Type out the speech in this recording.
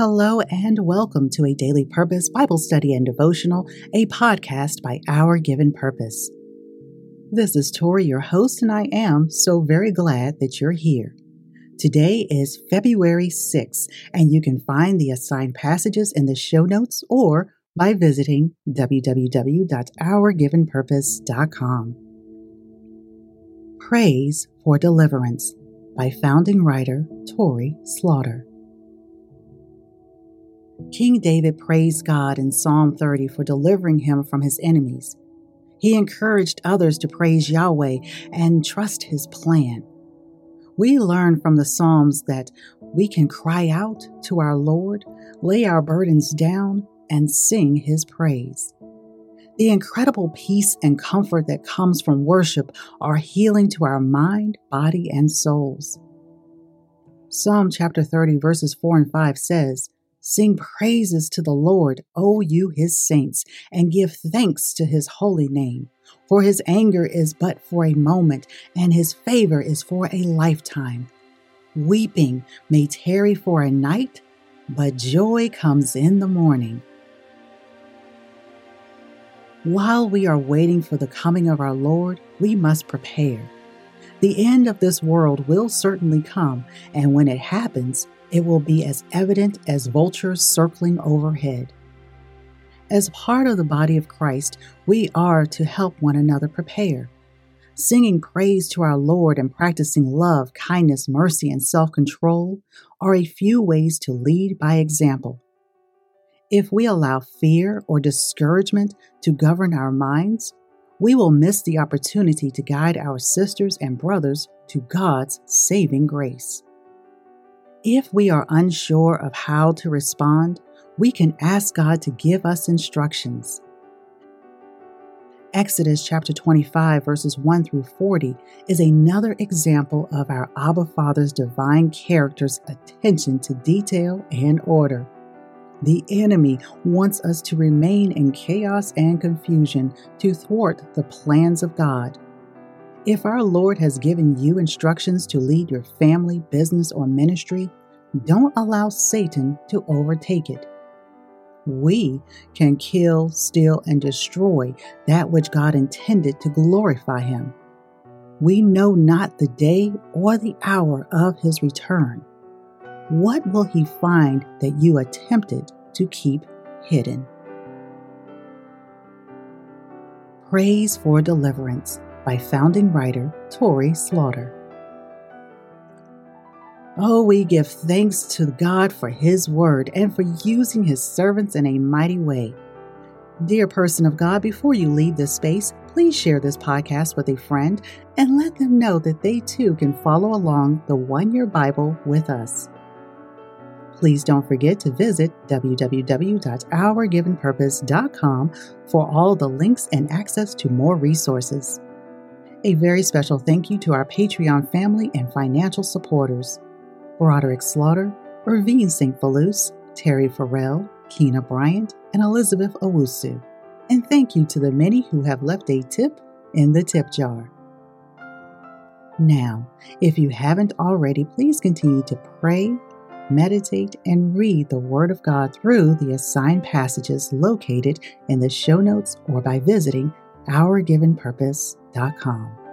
Hello and welcome to a Daily Purpose Bible Study and Devotional, a podcast by Our Given Purpose. This is Tori, your host, and I am so very glad that you're here. Today is February 6th, and you can find the assigned passages in the show notes or by visiting www.ourgivenpurpose.com. Praise for Deliverance by founding writer Tori Slaughter. King David praised God in Psalm 30 for delivering him from his enemies. He encouraged others to praise Yahweh and trust his plan. We learn from the Psalms that we can cry out to our Lord, lay our burdens down, and sing his praise. The incredible peace and comfort that comes from worship are healing to our mind, body, and souls. Psalm chapter 30, verses 4 and 5 says, Sing praises to the Lord, O you his saints, and give thanks to his holy name. For his anger is but for a moment, and his favor is for a lifetime. Weeping may tarry for a night, but joy comes in the morning. While we are waiting for the coming of our Lord, we must prepare. The end of this world will certainly come, and when it happens, it will be as evident as vultures circling overhead. As part of the body of Christ, we are to help one another prepare. Singing praise to our Lord and practicing love, kindness, mercy, and self control are a few ways to lead by example. If we allow fear or discouragement to govern our minds, we will miss the opportunity to guide our sisters and brothers to God's saving grace. If we are unsure of how to respond, we can ask God to give us instructions. Exodus chapter 25, verses 1 through 40, is another example of our Abba Father's divine character's attention to detail and order. The enemy wants us to remain in chaos and confusion to thwart the plans of God. If our Lord has given you instructions to lead your family, business, or ministry, don't allow Satan to overtake it. We can kill, steal, and destroy that which God intended to glorify Him. We know not the day or the hour of His return. What will He find that you attempted to keep hidden? Praise for Deliverance by founding writer Tori Slaughter. Oh, we give thanks to God for His word and for using His servants in a mighty way. Dear person of God, before you leave this space, please share this podcast with a friend and let them know that they too can follow along the one year Bible with us. Please don't forget to visit www.ourgivenpurpose.com for all the links and access to more resources. A very special thank you to our Patreon family and financial supporters Roderick Slaughter, Irvine St. Falus, Terry Farrell, Keena Bryant, and Elizabeth Owusu. And thank you to the many who have left a tip in the tip jar. Now, if you haven't already, please continue to pray, meditate, and read the Word of God through the assigned passages located in the show notes or by visiting ourgivenpurpose.com.